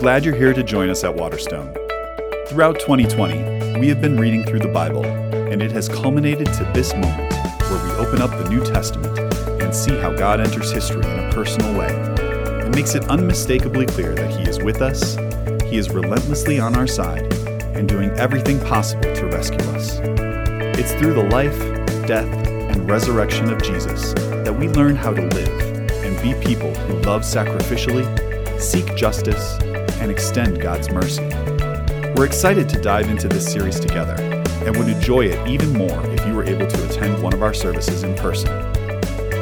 glad you're here to join us at Waterstone. Throughout 2020, we have been reading through the Bible, and it has culminated to this moment where we open up the New Testament and see how God enters history in a personal way. It makes it unmistakably clear that He is with us, He is relentlessly on our side, and doing everything possible to rescue us. It's through the life, death, and resurrection of Jesus that we learn how to live and be people who love sacrificially, seek justice, and extend God's mercy. We're excited to dive into this series together and would enjoy it even more if you were able to attend one of our services in person.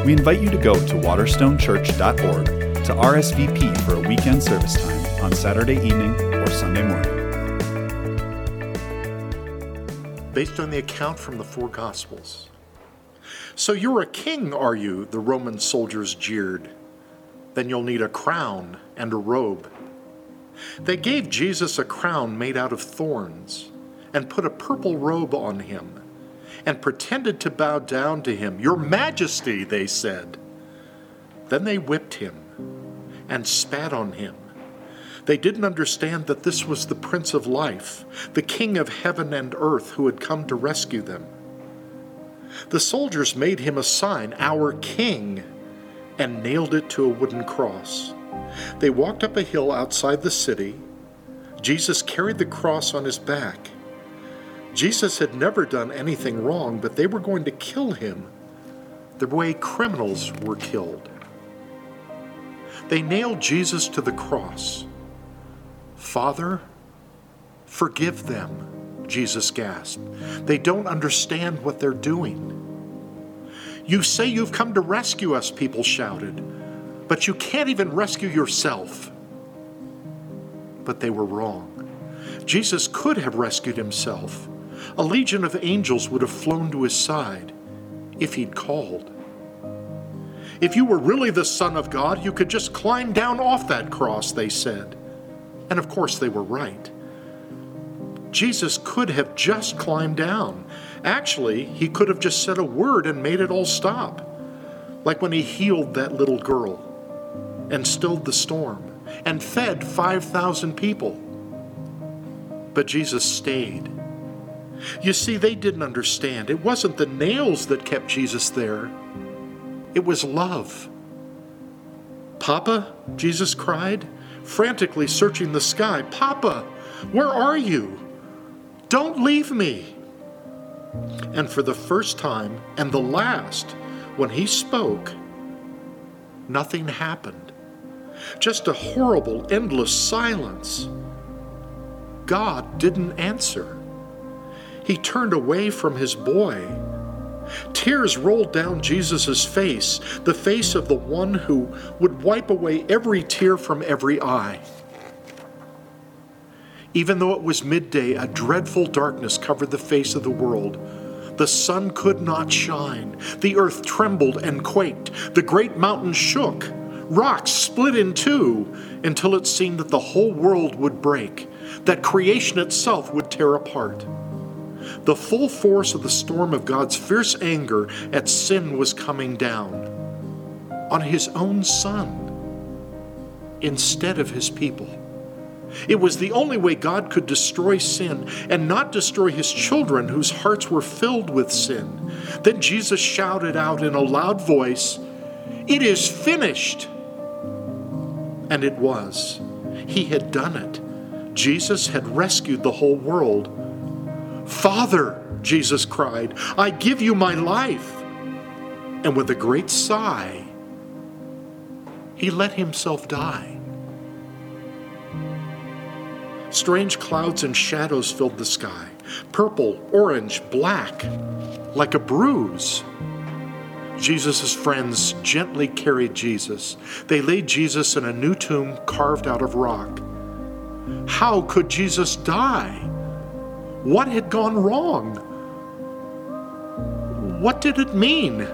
We invite you to go to waterstonechurch.org to RSVP for a weekend service time on Saturday evening or Sunday morning. Based on the account from the four Gospels. So you're a king, are you? The Roman soldiers jeered. Then you'll need a crown and a robe. They gave Jesus a crown made out of thorns and put a purple robe on him and pretended to bow down to him. Your Majesty, they said. Then they whipped him and spat on him. They didn't understand that this was the Prince of Life, the King of heaven and earth who had come to rescue them. The soldiers made him a sign, our King, and nailed it to a wooden cross. They walked up a hill outside the city. Jesus carried the cross on his back. Jesus had never done anything wrong, but they were going to kill him the way criminals were killed. They nailed Jesus to the cross. Father, forgive them, Jesus gasped. They don't understand what they're doing. You say you've come to rescue us, people shouted but you can't even rescue yourself. But they were wrong. Jesus could have rescued himself. A legion of angels would have flown to his side if he'd called. If you were really the Son of God, you could just climb down off that cross, they said. And of course, they were right. Jesus could have just climbed down. Actually, he could have just said a word and made it all stop, like when he healed that little girl and stilled the storm and fed 5,000 people. But Jesus stayed. You see, they didn't understand. It wasn't the nails that kept Jesus there, it was love. Papa, Jesus cried, frantically searching the sky. Papa, where are you? Don't leave me. And for the first time and the last, when he spoke, nothing happened. Just a horrible, endless silence. God didn't answer. He turned away from his boy. Tears rolled down Jesus' face, the face of the one who would wipe away every tear from every eye. Even though it was midday, a dreadful darkness covered the face of the world. The sun could not shine. The earth trembled and quaked. The great mountains shook. Rocks split in two until it seemed that the whole world would break, that creation itself would tear apart. The full force of the storm of God's fierce anger at sin was coming down on his own son instead of his people. It was the only way God could destroy sin and not destroy his children whose hearts were filled with sin. Then Jesus shouted out in a loud voice, It is finished. And it was. He had done it. Jesus had rescued the whole world. Father, Jesus cried, I give you my life. And with a great sigh, he let himself die. Strange clouds and shadows filled the sky purple, orange, black, like a bruise. Jesus' friends gently carried Jesus. They laid Jesus in a new tomb carved out of rock. How could Jesus die? What had gone wrong? What did it mean?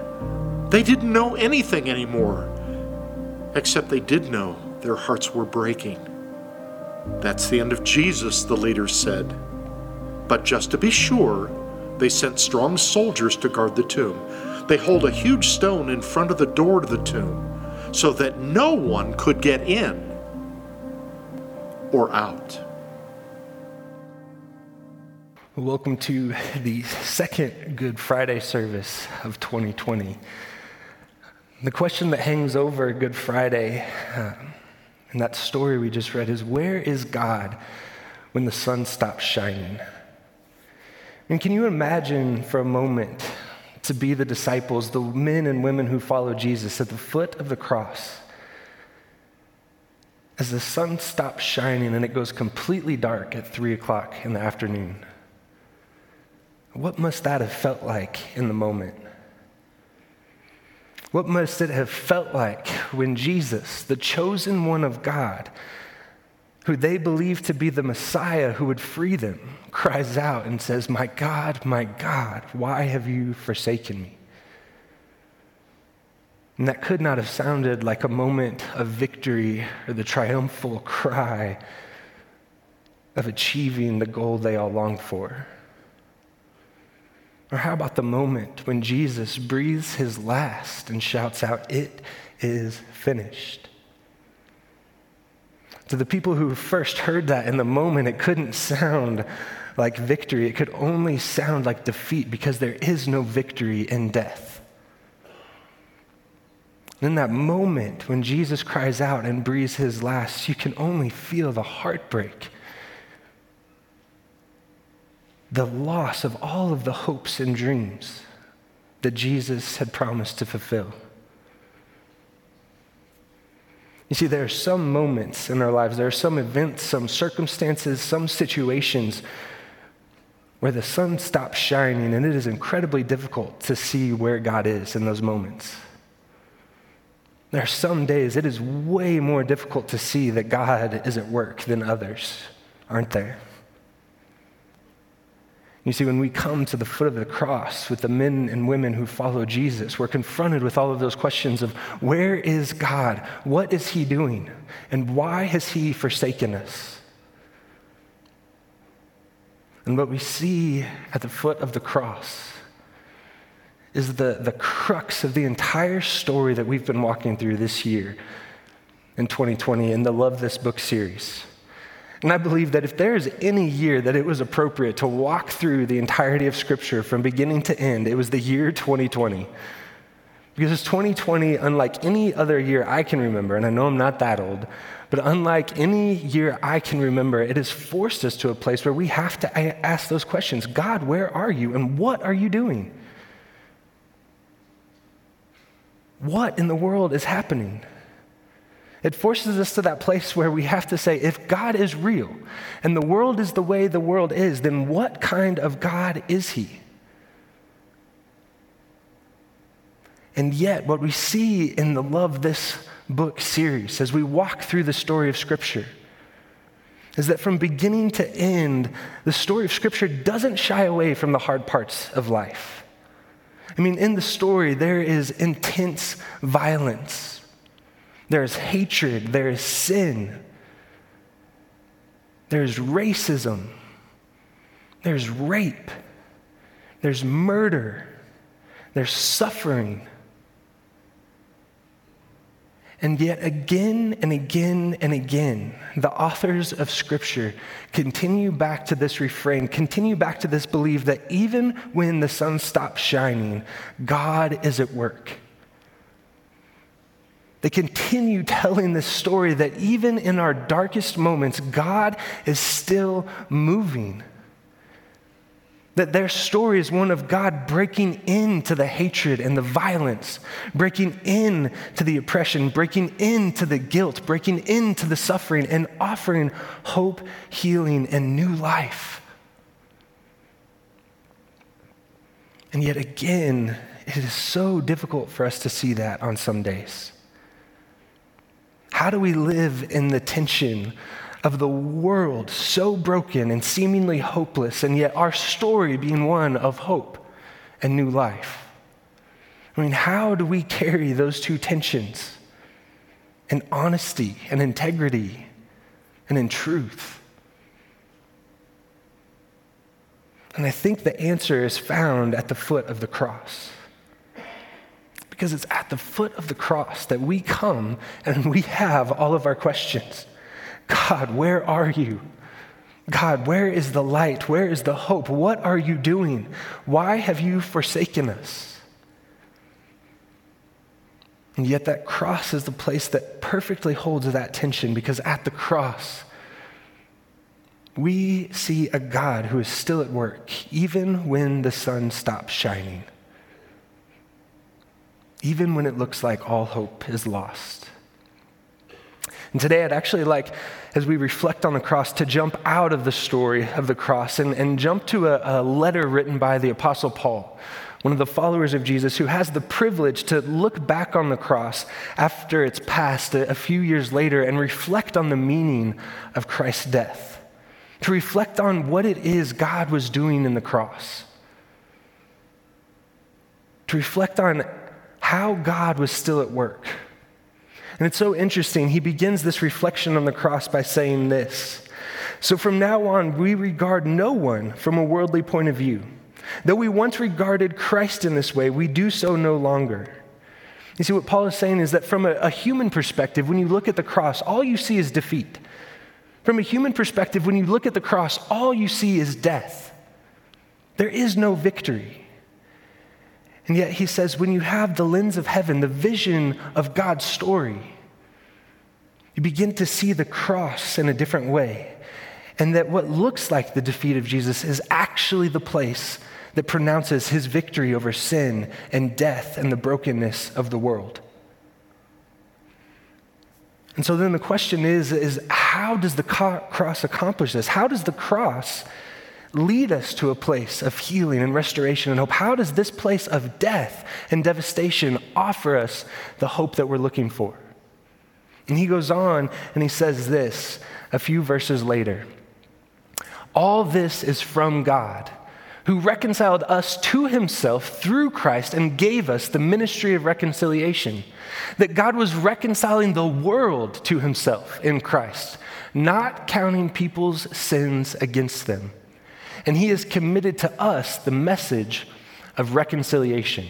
They didn't know anything anymore, except they did know their hearts were breaking. That's the end of Jesus, the leaders said. But just to be sure, they sent strong soldiers to guard the tomb. They hold a huge stone in front of the door to the tomb so that no one could get in or out. Welcome to the second Good Friday service of 2020. The question that hangs over Good Friday uh, in that story we just read is where is God when the sun stops shining? And can you imagine for a moment to be the disciples, the men and women who follow Jesus at the foot of the cross? As the sun stops shining and it goes completely dark at three o'clock in the afternoon, what must that have felt like in the moment? What must it have felt like when Jesus, the chosen one of God, who they believe to be the Messiah who would free them, cries out and says, My God, my God, why have you forsaken me? And that could not have sounded like a moment of victory or the triumphal cry of achieving the goal they all longed for. Or how about the moment when Jesus breathes his last and shouts out, It is finished? To the people who first heard that in the moment, it couldn't sound like victory. It could only sound like defeat because there is no victory in death. In that moment when Jesus cries out and breathes his last, you can only feel the heartbreak, the loss of all of the hopes and dreams that Jesus had promised to fulfill. You see, there are some moments in our lives, there are some events, some circumstances, some situations where the sun stops shining and it is incredibly difficult to see where God is in those moments. There are some days it is way more difficult to see that God is at work than others, aren't there? You see, when we come to the foot of the cross with the men and women who follow Jesus, we're confronted with all of those questions of where is God? What is He doing? And why has He forsaken us? And what we see at the foot of the cross is the, the crux of the entire story that we've been walking through this year in 2020 in the Love This Book series. And I believe that if there is any year that it was appropriate to walk through the entirety of Scripture from beginning to end, it was the year 2020. Because it's 2020, unlike any other year I can remember, and I know I'm not that old, but unlike any year I can remember, it has forced us to a place where we have to ask those questions God, where are you? And what are you doing? What in the world is happening? It forces us to that place where we have to say, if God is real and the world is the way the world is, then what kind of God is He? And yet, what we see in the Love This Book series as we walk through the story of Scripture is that from beginning to end, the story of Scripture doesn't shy away from the hard parts of life. I mean, in the story, there is intense violence. There's hatred, there's sin, there's racism, there's rape, there's murder, there's suffering. And yet, again and again and again, the authors of Scripture continue back to this refrain, continue back to this belief that even when the sun stops shining, God is at work. They continue telling this story that even in our darkest moments, God is still moving. That their story is one of God breaking into the hatred and the violence, breaking into the oppression, breaking into the guilt, breaking into the suffering, and offering hope, healing, and new life. And yet again, it is so difficult for us to see that on some days. How do we live in the tension of the world so broken and seemingly hopeless, and yet our story being one of hope and new life? I mean, how do we carry those two tensions in honesty and integrity and in truth? And I think the answer is found at the foot of the cross. Because it's at the foot of the cross that we come and we have all of our questions. God, where are you? God, where is the light? Where is the hope? What are you doing? Why have you forsaken us? And yet, that cross is the place that perfectly holds that tension because at the cross, we see a God who is still at work, even when the sun stops shining, even when it looks like all hope is lost. And today, I'd actually like, as we reflect on the cross, to jump out of the story of the cross and, and jump to a, a letter written by the Apostle Paul, one of the followers of Jesus, who has the privilege to look back on the cross after it's passed a, a few years later and reflect on the meaning of Christ's death, to reflect on what it is God was doing in the cross, to reflect on how God was still at work and it's so interesting. He begins this reflection on the cross by saying this So from now on, we regard no one from a worldly point of view. Though we once regarded Christ in this way, we do so no longer. You see, what Paul is saying is that from a, a human perspective, when you look at the cross, all you see is defeat. From a human perspective, when you look at the cross, all you see is death. There is no victory. And yet he says, when you have the lens of heaven, the vision of God's story, you begin to see the cross in a different way. And that what looks like the defeat of Jesus is actually the place that pronounces his victory over sin and death and the brokenness of the world. And so then the question is, is how does the cross accomplish this? How does the cross lead us to a place of healing and restoration and hope? How does this place of death and devastation offer us the hope that we're looking for? And he goes on and he says this a few verses later All this is from God, who reconciled us to himself through Christ and gave us the ministry of reconciliation. That God was reconciling the world to himself in Christ, not counting people's sins against them and he has committed to us the message of reconciliation.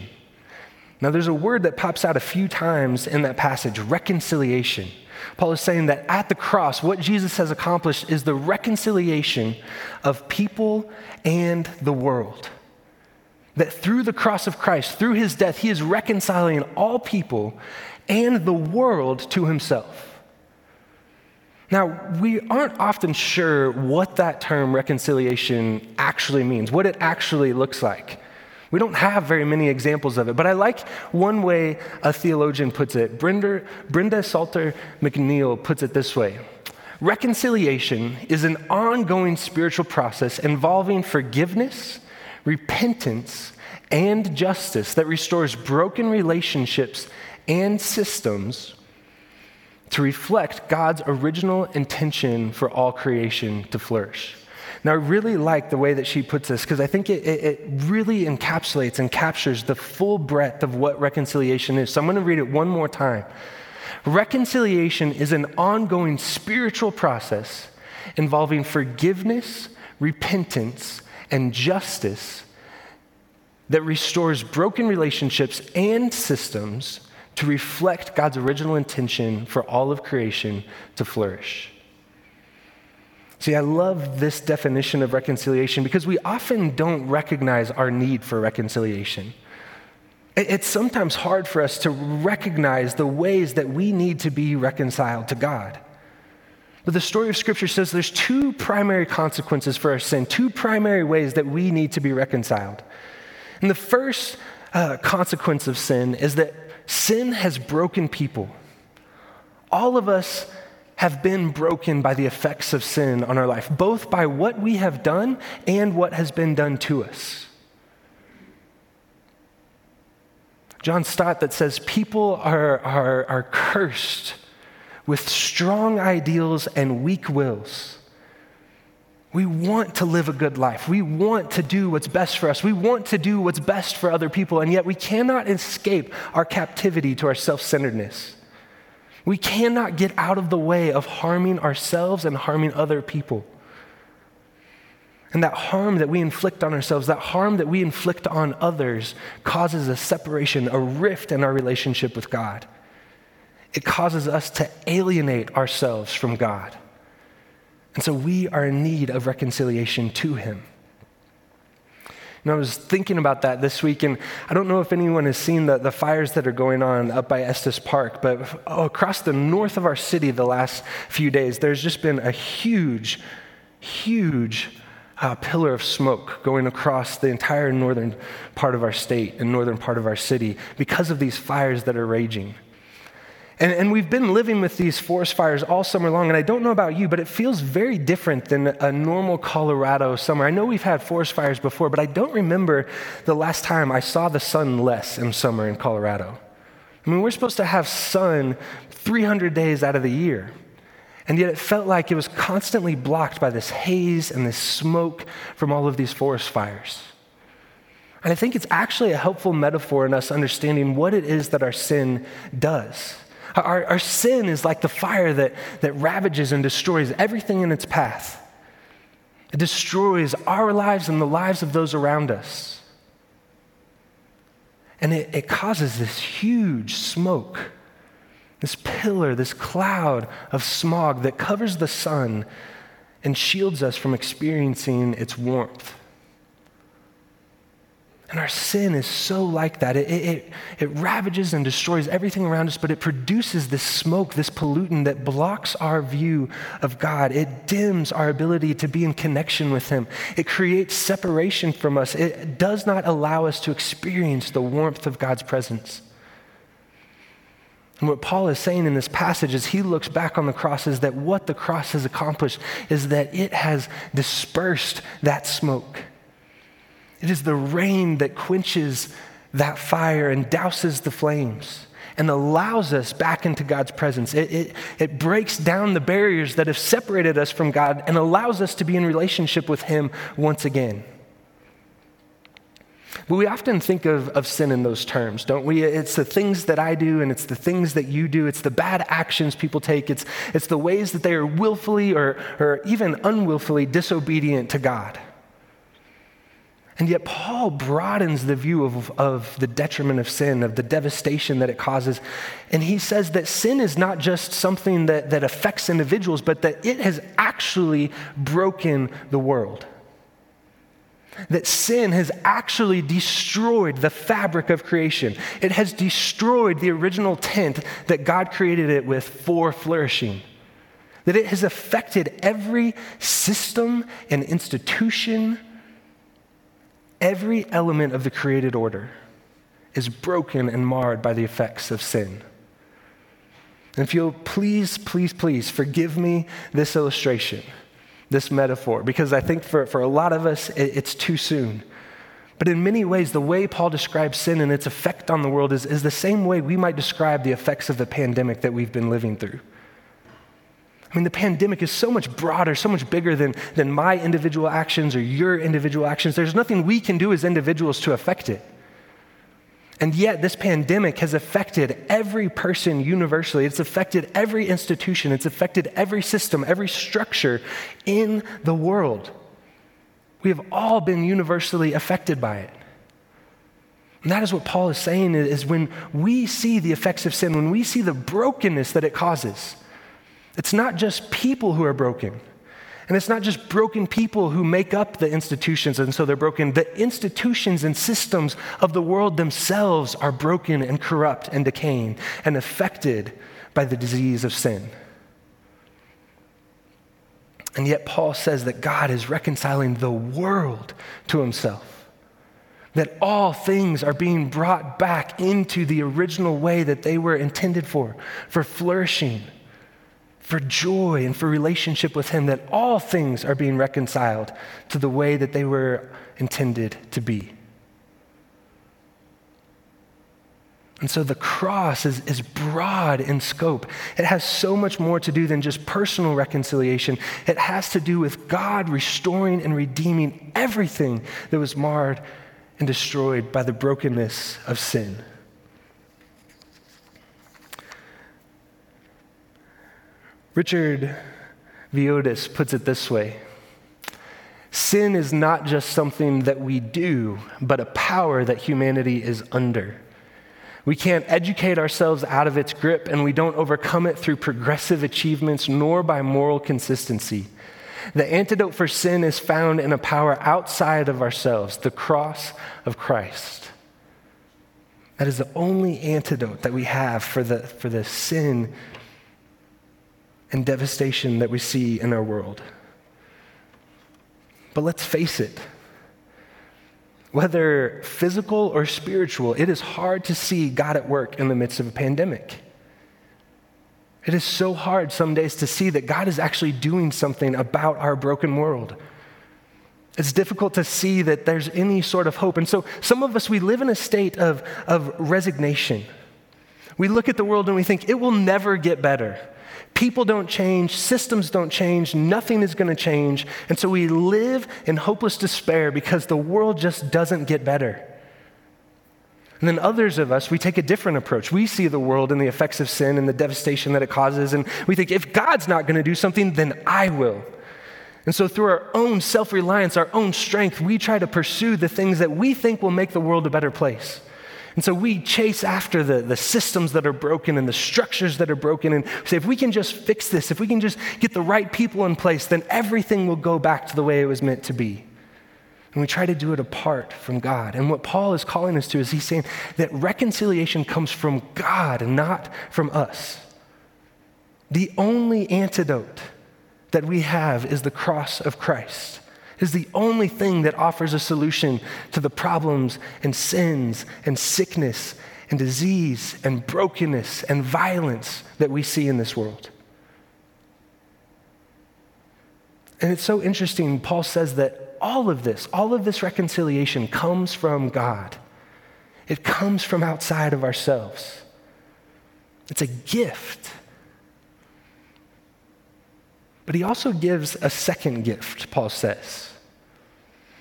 Now, there's a word that pops out a few times in that passage reconciliation. Paul is saying that at the cross, what Jesus has accomplished is the reconciliation of people and the world. That through the cross of Christ, through his death, he is reconciling all people and the world to himself. Now, we aren't often sure what that term reconciliation actually means, what it actually looks like. We don't have very many examples of it, but I like one way a theologian puts it. Brenda, Brenda Salter McNeil puts it this way Reconciliation is an ongoing spiritual process involving forgiveness, repentance, and justice that restores broken relationships and systems to reflect God's original intention for all creation to flourish. Now, I really like the way that she puts this because I think it, it, it, really encapsulates and captures the full breadth of what reconciliation is. So I'm going to read it one more time. Reconciliation is an ongoing spiritual process involving forgiveness, repentance, and justice that restores broken relationships and systems to reflect God's original intention for all of creation to flourish. See, I love this definition of reconciliation because we often don't recognize our need for reconciliation. It's sometimes hard for us to recognize the ways that we need to be reconciled to God. But the story of Scripture says there's two primary consequences for our sin, two primary ways that we need to be reconciled. And the first uh, consequence of sin is that sin has broken people. All of us have been broken by the effects of sin on our life, both by what we have done and what has been done to us. John Stott that says people are, are, are cursed with strong ideals and weak wills. We want to live a good life. We want to do what's best for us. We want to do what's best for other people, and yet we cannot escape our captivity to our self centeredness. We cannot get out of the way of harming ourselves and harming other people. And that harm that we inflict on ourselves, that harm that we inflict on others, causes a separation, a rift in our relationship with God. It causes us to alienate ourselves from God. And so we are in need of reconciliation to him. And I was thinking about that this week, and I don't know if anyone has seen the, the fires that are going on up by Estes Park, but oh, across the north of our city the last few days, there's just been a huge, huge uh, pillar of smoke going across the entire northern part of our state and northern part of our city because of these fires that are raging. And, and, we've been living with these forest fires all summer long, and I don't know about you, but it feels very different than a normal Colorado summer. I know we've had forest fires before, but I don't remember the last time I saw the sun less in summer in Colorado. I mean, we're supposed to have sun 300 days out of the year, and yet it felt like it was constantly blocked by this haze and this smoke from all of these forest fires. And I think it's actually a helpful metaphor in us understanding what it is that our sin does. Our, our sin is like the fire that, that ravages and destroys everything in its path. It destroys our lives and the lives of those around us. And it, it causes this huge smoke, this pillar, this cloud of smog that covers the sun and shields us from experiencing its warmth. And our sin is so like that. It, it, it, ravages and destroys everything around us, but it produces this smoke, this pollutant that blocks our view of God. It dims our ability to be in connection with Him. It creates separation from us. It does not allow us to experience the warmth of God's presence. And what Paul is saying in this passage as he looks back on the cross is that what the cross has accomplished is that it has dispersed that smoke. It is the rain that quenches that fire and douses the flames and allows us back into God's presence. It, it, it, breaks down the barriers that have separated us from God and allows us to be in relationship with Him once again. But we often think of, of sin in those terms, don't we? It's the things that I do and it's the things that you do. It's the bad actions people take. It's, it's the ways that they are willfully or, or even unwillfully disobedient to God. And yet, Paul broadens the view of, of the detriment of sin, of the devastation that it causes. And he says that sin is not just something that, that affects individuals, but that it has actually broken the world. That sin has actually destroyed the fabric of creation. It has destroyed the original tent that God created it with for flourishing that it has affected every system and institution Every element of the created order is broken and marred by the effects of sin. And if you'll please, please, please forgive me this illustration, this metaphor, because I think for, for a lot of us, it, it's too soon. But in many ways, the way Paul describes sin and its effect on the world is, is the same way we might describe the effects of the pandemic that we've been living through. I mean, the pandemic is so much broader, so much bigger than, than my individual actions or your individual actions. There's nothing we can do as individuals to affect it. And yet, this pandemic has affected every person universally. It's affected every institution. It's affected every system, every structure in the world. We have all been universally affected by it. And that is what Paul is saying is when we see the effects of sin, when we see the brokenness that it causes, it's not just people who are broken. And it's not just broken people who make up the institutions and so they're broken. The institutions and systems of the world themselves are broken and corrupt and decaying and affected by the disease of sin. And yet, Paul says that God is reconciling the world to himself. That all things are being brought back into the original way that they were intended for, for flourishing for joy and for relationship with Him, that all things are being reconciled to the way that they were intended to be. And so the cross is, is broad in scope. It has so much more to do than just personal reconciliation. It has to do with God restoring and redeeming everything that was marred and destroyed by the brokenness of sin. Richard Villodas puts it this way Sin is not just something that we do, but a power that humanity is under. We can't educate ourselves out of its grip, and we don't overcome it through progressive achievements nor by moral consistency. The antidote for sin is found in a power outside of ourselves, the cross of Christ. That is the only antidote that we have for the, for the sin and devastation that we see in our world. But let's face it, whether physical or spiritual, it is hard to see God at work in the midst of a pandemic. It is so hard some days to see that God is actually doing something about our broken world. It's difficult to see that there's any sort of hope. And so, some of us, we live in a state of, of resignation. We look at the world and we think it will never get better. People don't change, systems don't change, nothing is going to change. And so we live in hopeless despair because the world just doesn't get better. And then others of us, we take a different approach. We see the world and the effects of sin and the devastation that it causes, and we think if God's not going to do something, then I will. And so, through our own self reliance, our own strength, we try to pursue the things that we think will make the world a better place. And so we chase after the, the systems that are broken and the structures that are broken and say, if we can just fix this, if we can just get the right people in place, then everything will go back to the way it was meant to be. And we try to do it apart from God. And what Paul is calling us to is he's saying that reconciliation comes from God not from us. The only antidote that we have is the cross of Christ is the only thing that offers a solution to the problems and sins and sickness and disease and brokenness and violence that we see in this world. And it's so interesting, Paul says that all of this, all of this reconciliation comes from God. It comes from outside of ourselves. It's a gift. But he also gives a second gift, Paul says.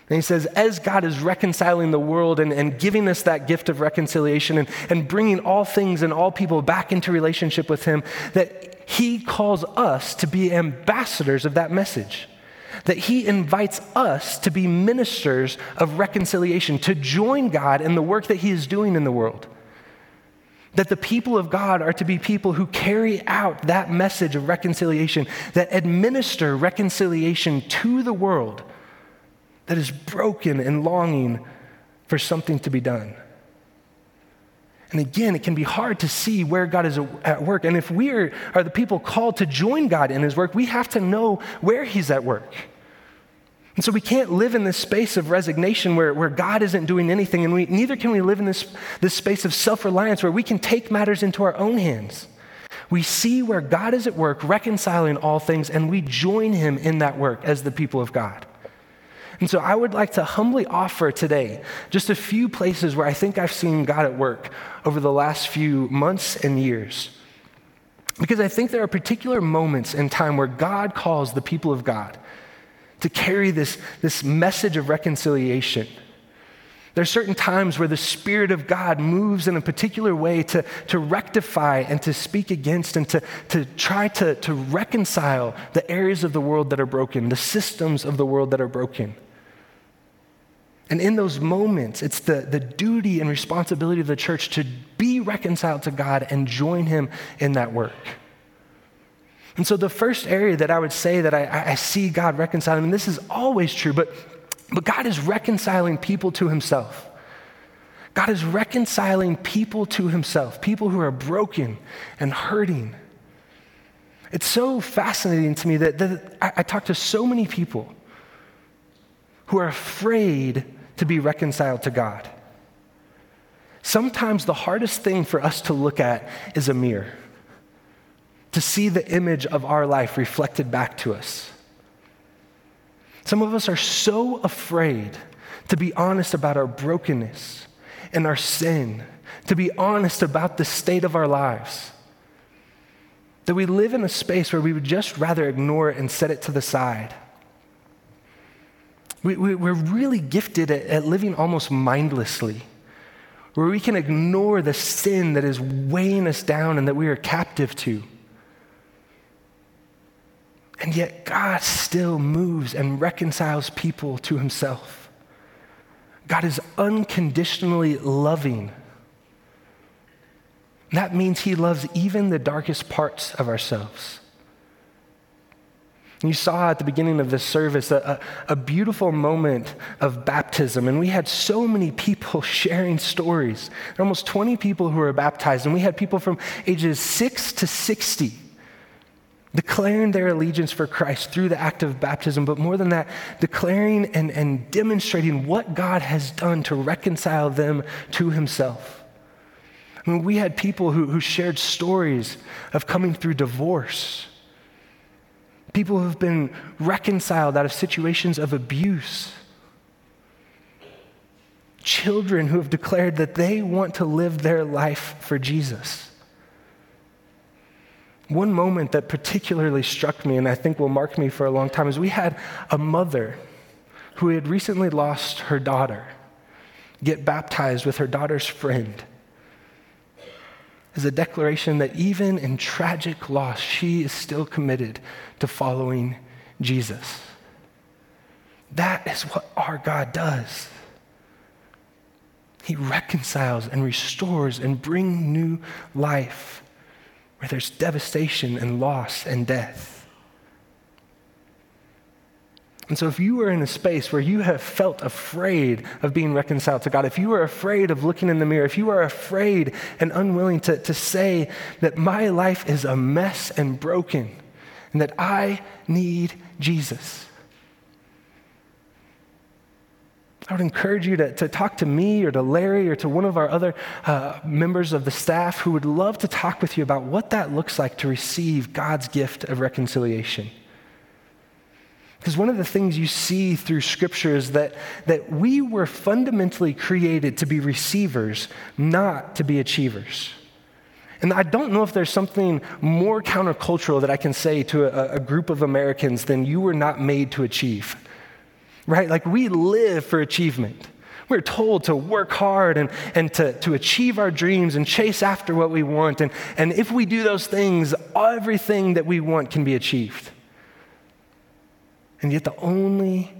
And he says, as God is reconciling the world and, and giving us that gift of reconciliation and, and bringing all things and all people back into relationship with him, that he calls us to be ambassadors of that message. That he invites us to be ministers of reconciliation, to join God in the work that he is doing in the world that the people of God are to be people who carry out that message of reconciliation, that administer reconciliation to the world that is broken and longing for something to be done. And again, it can be hard to see where God is at work. And if we are, are the people called to join God in his work, we have to know where he's at work. And so we can't live in this space of resignation where, where God isn't doing anything, and we, neither can we live in this, this space of self reliance where we can take matters into our own hands. We see where God is at work, reconciling all things, and we join him in that work as the people of God. And so I would like to humbly offer today just a few places where I think I've seen God at work over the last few months and years. Because I think there are particular moments in time where God calls the people of God to carry this, this message of reconciliation. There are certain times where the Spirit of God moves in a particular way to, to rectify and to speak against and to, to try to, to reconcile the areas of the world that are broken, the systems of the world that are broken. And in those moments, it's the, the duty and responsibility of the church to be reconciled to God and join Him in that work. And so, the first area that I would say that I, I see God reconciling, and this is always true, but, but God is reconciling people to Himself. God is reconciling people to Himself, people who are broken and hurting. It's so fascinating to me that, that I, I talk to so many people who are afraid to be reconciled to God. Sometimes the hardest thing for us to look at is a mirror to see the image of our life reflected back to us. Some of us are so afraid to be honest about our brokenness and our sin, to be honest about the state of our lives, that we live in a space where we would just rather ignore it and set it to the side. We, we, are really gifted at, at living almost mindlessly, where we can ignore the sin that is weighing us down and that we are captive to. And yet, God still moves and reconciles people to himself. God is unconditionally loving. That means he loves even the darkest parts of ourselves. You saw at the beginning of this service a, a, a, beautiful moment of baptism, and we had so many people sharing stories. There were almost 20 people who were baptized, and we had people from ages 6 to 60 declaring their allegiance for Christ through the act of baptism, but more than that, declaring and, and demonstrating what God has done to reconcile them to Himself. I mean, we had people who, who shared stories of coming through divorce people who have been reconciled out of situations of abuse, children who have declared that they want to live their life for Jesus. One moment that particularly struck me and I think will mark me for a long time is we had a mother who had recently lost her daughter get baptized with her daughter's friend is a declaration that even in tragic loss, she is still committed to following Jesus. That is what our God does. He reconciles and restores and brings new life where there's devastation and loss and death. And so, if you are in a space where you have felt afraid of being reconciled to God, if you are afraid of looking in the mirror, if you are afraid and unwilling to, to say that my life is a mess and broken and that I need Jesus, I would encourage you to, to talk to me or to Larry or to one of our other uh, members of the staff who would love to talk with you about what that looks like to receive God's gift of reconciliation. Because one of the things you see through Scripture is that, that we were fundamentally created to be receivers, not to be achievers. And I don't know if there's something more countercultural that I can say to a, a group of Americans than you were not made to achieve. Right? Like we live for achievement. We're told to work hard and, and to, to achieve our dreams and chase after what we want. And, and if we do those things, everything that we want can be achieved. And yet, the only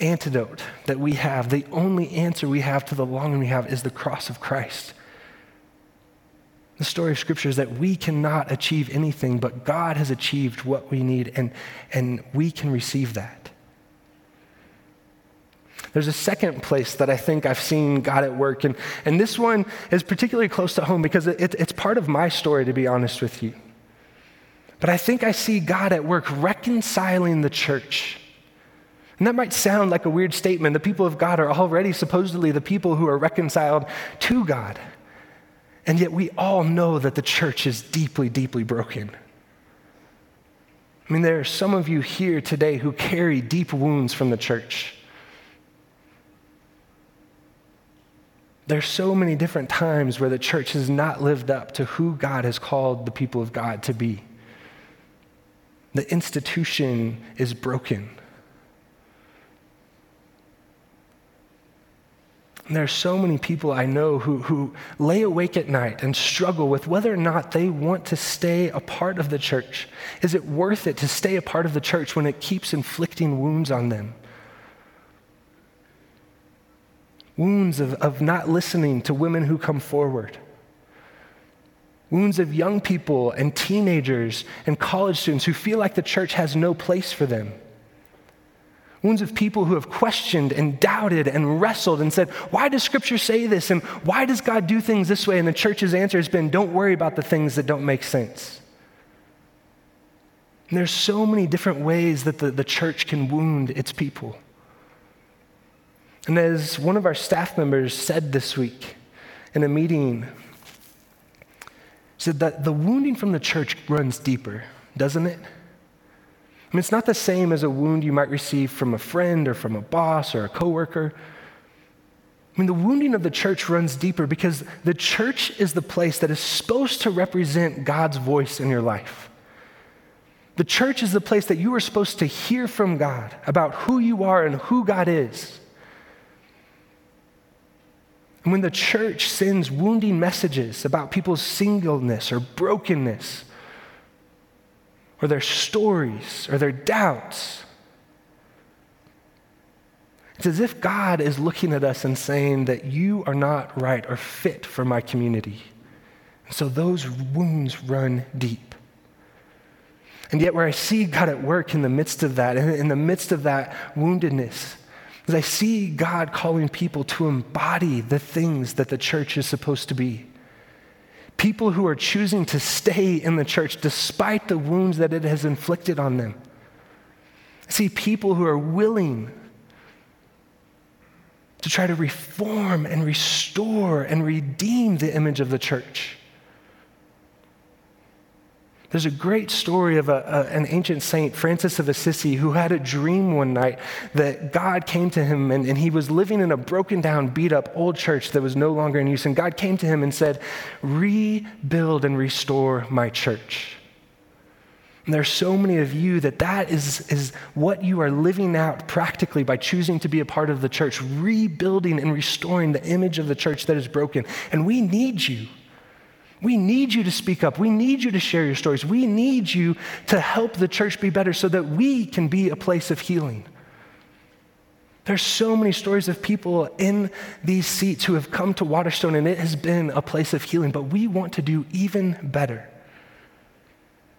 antidote that we have, the only answer we have to the longing we have, is the cross of Christ. The story of Scripture is that we cannot achieve anything, but God has achieved what we need, and, and we can receive that. There's a second place that I think I've seen God at work, and, and this one is particularly close to home because it, it's part of my story, to be honest with you. But I think I see God at work reconciling the church. And that might sound like a weird statement. The people of God are already supposedly the people who are reconciled to God. And yet we all know that the church is deeply, deeply broken. I mean, there are some of you here today who carry deep wounds from the church. There's so many different times where the church has not lived up to who God has called the people of God to be. The institution is broken. And there are so many people I know who, who lay awake at night and struggle with whether or not they want to stay a part of the church. Is it worth it to stay a part of the church when it keeps inflicting wounds on them? Wounds of, of not listening to women who come forward wounds of young people and teenagers and college students who feel like the church has no place for them. Wounds of people who have questioned and doubted and wrestled and said, Why does Scripture say this? And why does God do things this way? And the church's answer has been, Don't worry about the things that don't make sense. And there's so many different ways that the, the church can wound its people. And as one of our staff members said this week in a meeting said that the wounding from the church runs deeper, doesn't it? I mean, it's not the same as a wound you might receive from a friend or from a boss or a coworker. I mean, the wounding of the church runs deeper because the church is the place that is supposed to represent God's voice in your life. The church is the place that you are supposed to hear from God about who you are and who God is. And when the church sends wounding messages about people's singleness or brokenness, or their stories, or their doubts, it's as if God is looking at us and saying that you are not right or fit for my community. And so those wounds run deep. And yet, where I see God at work in the midst of that, in the midst of that woundedness, I see God calling people to embody the things that the church is supposed to be. People who are choosing to stay in the church despite the wounds that it has inflicted on them. I see people who are willing to try to reform and restore and redeem the image of the church. There's a great story of a, a, an ancient saint, Francis of Assisi, who had a dream one night that God came to him and, and he was living in a broken down, beat up old church that was no longer in use. And God came to him and said, Rebuild and restore my church. And there are so many of you that that is, is what you are living out practically by choosing to be a part of the church, rebuilding and restoring the image of the church that is broken. And we need you. We need you to speak up. We need you to share your stories. We need you to help the church be better so that we can be a place of healing. There's so many stories of people in these seats who have come to Waterstone and it has been a place of healing, but we want to do even better.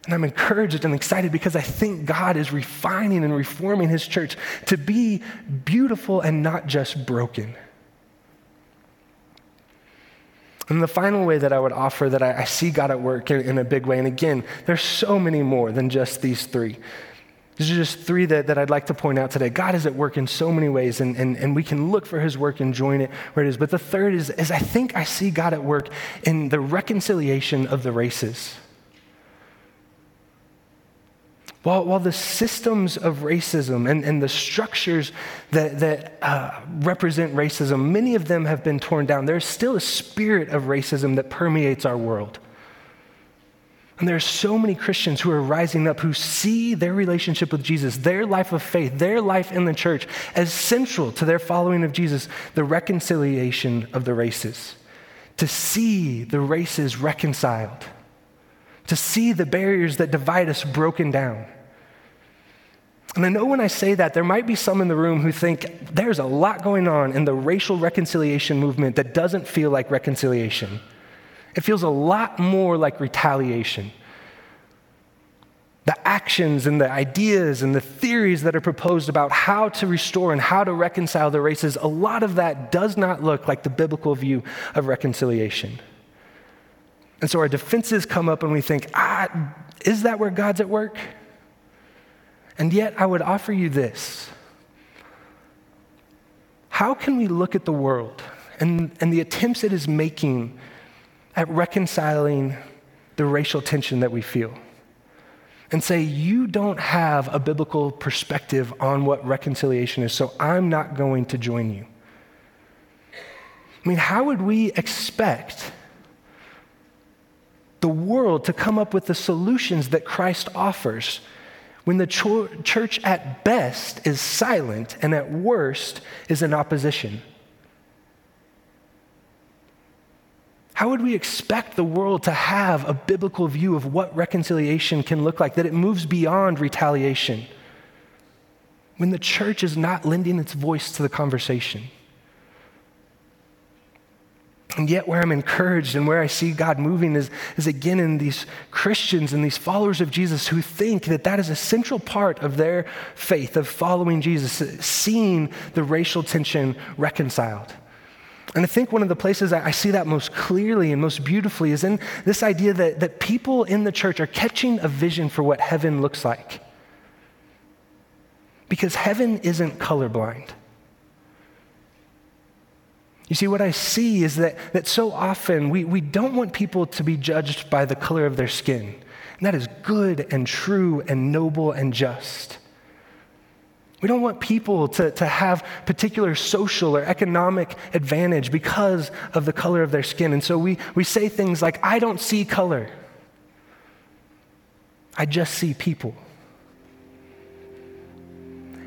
And I'm encouraged and excited because I think God is refining and reforming his church to be beautiful and not just broken. And the final way that I would offer that I, I see God at work in, in, a big way, and again, there's so many more than just these three. These are just three that, that I'd like to point out today. God is at work in so many ways, and, and, and we can look for his work and join it where it is. But the third is, is I think I see God at work in the reconciliation of the races. While, while the systems of racism and, and the structures that, that uh, represent racism, many of them have been torn down, there's still a spirit of racism that permeates our world. And there are so many Christians who are rising up who see their relationship with Jesus, their life of faith, their life in the church as central to their following of Jesus, the reconciliation of the races. To see the races reconciled to see the barriers that divide us broken down. And I know when I say that, there might be some in the room who think there's a lot going on in the racial reconciliation movement that doesn't feel like reconciliation. It feels a lot more like retaliation. The actions and the ideas and the theories that are proposed about how to restore and how to reconcile the races, a lot of that does not look like the biblical view of reconciliation. And so our defenses come up and we think, ah, is that where God's at work? And yet, I would offer you this. How can we look at the world and, and the attempts it is making at reconciling the racial tension that we feel and say, You don't have a biblical perspective on what reconciliation is, so I'm not going to join you? I mean, how would we expect the world to come up with the solutions that Christ offers when the church at best is silent and at worst is in opposition? How would we expect the world to have a biblical view of what reconciliation can look like, that it moves beyond retaliation, when the church is not lending its voice to the conversation? And yet, where I'm encouraged and where I see God moving is, is again in these Christians and these followers of Jesus who think that that is a central part of their faith, of following Jesus, seeing the racial tension reconciled. And I think one of the places I see that most clearly and most beautifully is in this idea that, that people in the church are catching a vision for what heaven looks like. Because heaven isn't colorblind. You see, what I see is that, that so often we, we don't want people to be judged by the color of their skin. And that is good and true and noble and just. We don't want people to, to have particular social or economic advantage because of the color of their skin. And so we, we say things like, I don't see color, I just see people.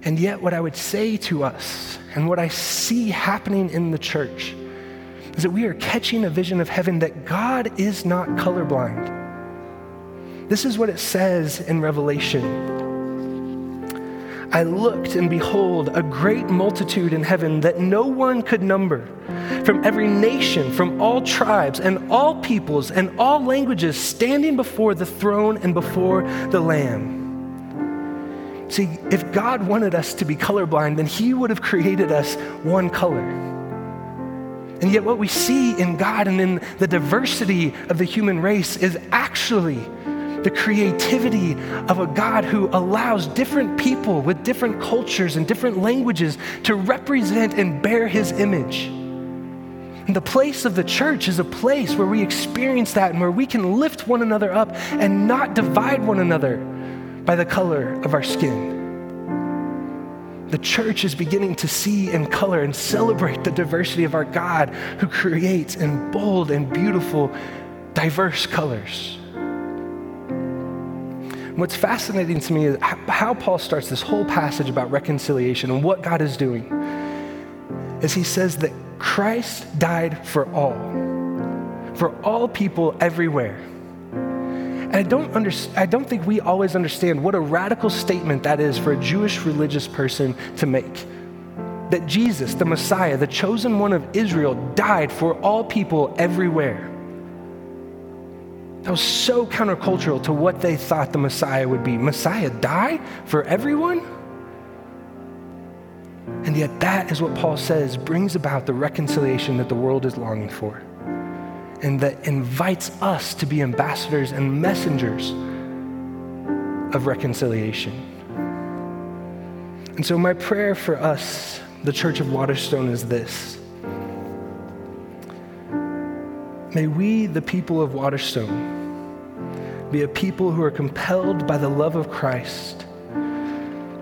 And yet, what I would say to us and what I see happening in the church is that we are catching a vision of heaven that God is not colorblind. This is what it says in Revelation. I looked, and behold, a great multitude in heaven that no one could number, from every nation, from all tribes, and all peoples, and all languages, standing before the throne and before the Lamb. See, if God wanted us to be colorblind, then He would have created us one color. And yet, what we see in God and in the diversity of the human race is actually the creativity of a God who allows different people with different cultures and different languages to represent and bear His image. And the place of the church is a place where we experience that and where we can lift one another up and not divide one another by the color of our skin. The church is beginning to see and color and celebrate the diversity of our God who creates in bold and beautiful, diverse colors. What's fascinating to me is how Paul starts this whole passage about reconciliation and what God is doing. Is he says that Christ died for all, for all people everywhere. And I don't, under, I don't think we always understand what a radical statement that is for a Jewish religious person to make. That Jesus, the Messiah, the chosen one of Israel, died for all people everywhere. That was so countercultural to what they thought the Messiah would be. Messiah die for everyone? And yet, that is what Paul says brings about the reconciliation that the world is longing for and that invites us to be ambassadors and messengers of reconciliation. And so, my prayer for us, the Church of Waterstone, is this. May we, the people of Waterstone, be a people who are compelled by the love of Christ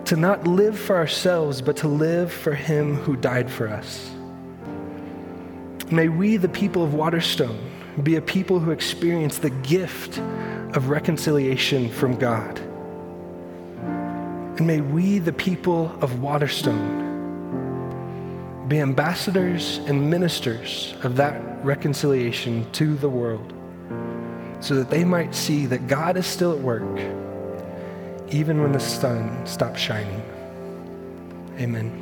to not live for ourselves, but to live for Him who died for us. May we, the people of Waterstone, be a people who experience the gift of reconciliation from God. And may we, the people of Waterstone, be ambassadors and ministers of that reconciliation to the world so that they might see that God is still at work even when the sun stops shining. Amen.